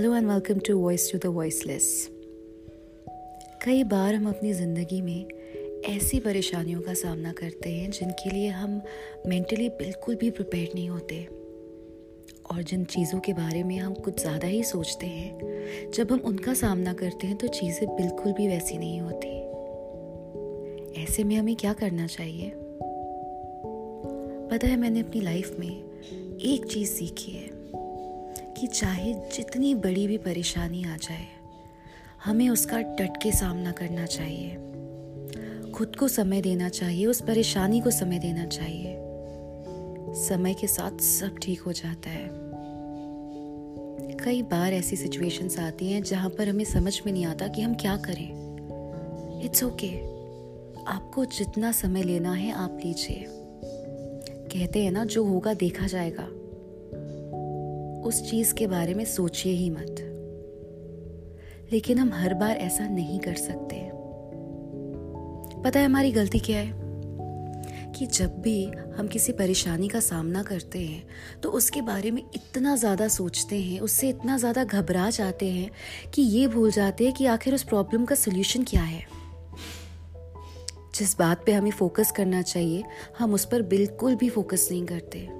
Hello and welcome to voice to the voiceless. कई बार हम अपनी ज़िंदगी में ऐसी परेशानियों का सामना करते हैं जिनके लिए हम मेंटली बिल्कुल भी प्रिपेयर नहीं होते। और जिन चीज़ों के बारे में हम कुछ ज़्यादा ही सोचते हैं, जब हम उनका सामना करते हैं तो चीज़ें बिल्कुल भी वैसी नहीं होती। ऐसे में हमें क्या करना चाहिए? पता है मैंने अपनी लाइफ में एक चीज़ सीखी है। कि चाहे जितनी बड़ी भी परेशानी आ जाए, हमें उसका डट के सामना करना चाहिए। खुद को समय देना चाहिए, उस परेशानी को समय देना चाहिए। समय के साथ सब ठीक हो जाता है। कई बार ऐसी सिचुएशंस आती हैं जहाँ पर हमें समझ में नहीं आता कि हम क्या करें। It's okay okay. आपको जितना समय लेना है, आप लीजिए। कहते हैं ना, जो होगा, देखा जाएगा। उस चीज़ के बारे में सोचिए ही मत। लेकिन हम हर बार ऐसा नहीं कर सकते। पता है हमारी गलती क्या है? कि जब भी हम किसी परेशानी का सामना करते हैं तो उसके बारे में इतना ज़्यादा सोचते हैं, उससे इतना ज़्यादा घबरा जाते हैं कि ये भूल जाते हैं कि आखिर उस प्रॉब्लम का सोल्यूशन क्या है। जिस बात पे हमें फोकस करना चाहिए, हम उस पर बिल्कुल भी फोकस नहीं करते।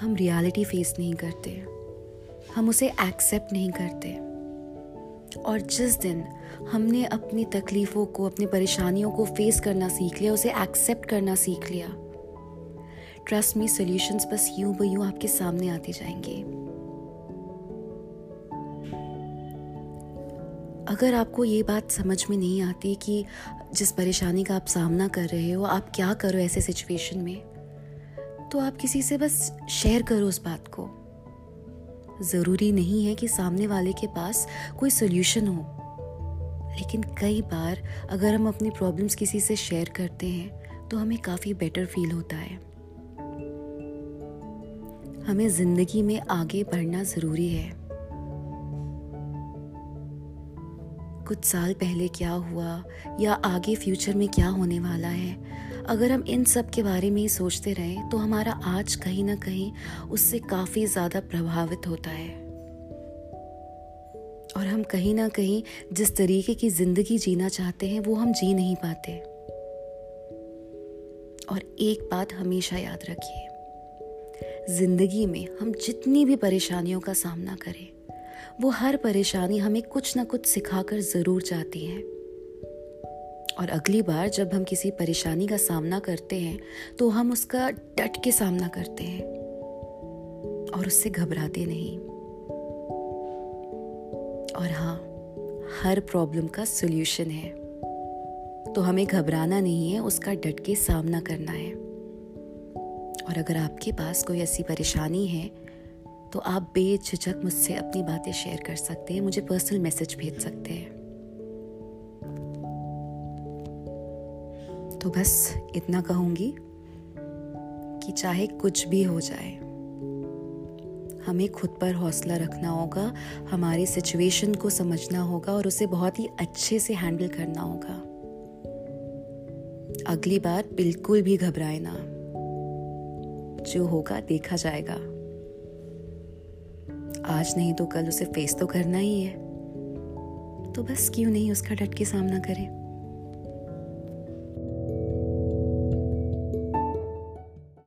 हम रियलिटी फेस नहीं करते। हम उसे एक्सेप्ट नहीं करते। और जिस दिन हमने अपनी तकलीफ़ों को, अपनी परेशानियों को फेस करना सीख लिया, उसे एक्सेप्ट करना सीख लिया ट्रस्ट मी सोल्यूशंस बस यूँ ब यूँ आपके सामने आते जाएँगे। अगर आपको ये बात समझ में नहीं आती कि जिस परेशानी का आप सामना कर रहे हो, आप क्या करो ऐसे सिचुएशन में? तो आप किसी से बस शेयर करो उस बात को। ज़रूरी नहीं है कि सामने वाले के पास कोई सोल्यूशन हो। लेकिन कई बार अगर हम अपनी प्रॉब्लम्स किसी से शेयर करते हैं तो हमें काफ़ी बेटर फील होता है। हमें ज़िंदगी में आगे बढ़ना ज़रूरी है। कुछ साल पहले क्या हुआ, या आगे फ्यूचर में क्या होने वाला है अगर हम इन सब के बारे में ही सोचते रहें तो हमारा आज कहीं ना कहीं उससे काफ़ी ज़्यादा प्रभावित होता है। और हम कहीं ना कहीं जिस तरीके की ज़िंदगी जीना चाहते हैं, वो हम जी नहीं पाते। और एक बात हमेशा याद रखिए, ज़िंदगी में हम जितनी भी परेशानियों का सामना करें, वो हर परेशानी हमें कुछ ना कुछ सिखाकर ज़रूर जाती है। और अगली बार जब हम किसी परेशानी का सामना करते हैं तो हम उसका डट के सामना करते हैं और उससे घबराते नहीं। और हाँ हर प्रॉब्लम का सोल्यूशन है। तो हमें घबराना नहीं है, उसका डट के सामना करना है। और अगर आपके पास कोई ऐसी परेशानी है तो आप बेझिझक मुझसे अपनी बातें शेयर कर सकते हैं, मुझे पर्सनल मैसेज भेज सकते हैं। तो बस इतना कहूँगी कि चाहे कुछ भी हो जाए, हमें खुद पर हौसला रखना होगा, हमारे सिचुएशन को समझना होगा और उसे बहुत ही अच्छे से हैंडल करना होगा। अगली बार बिल्कुल भी घबराए ना। जो होगा देखा जाएगा। आज नहीं तो कल उसे फेस तो करना ही है। तो बस क्यों नहीं उसका डट के सामना करें?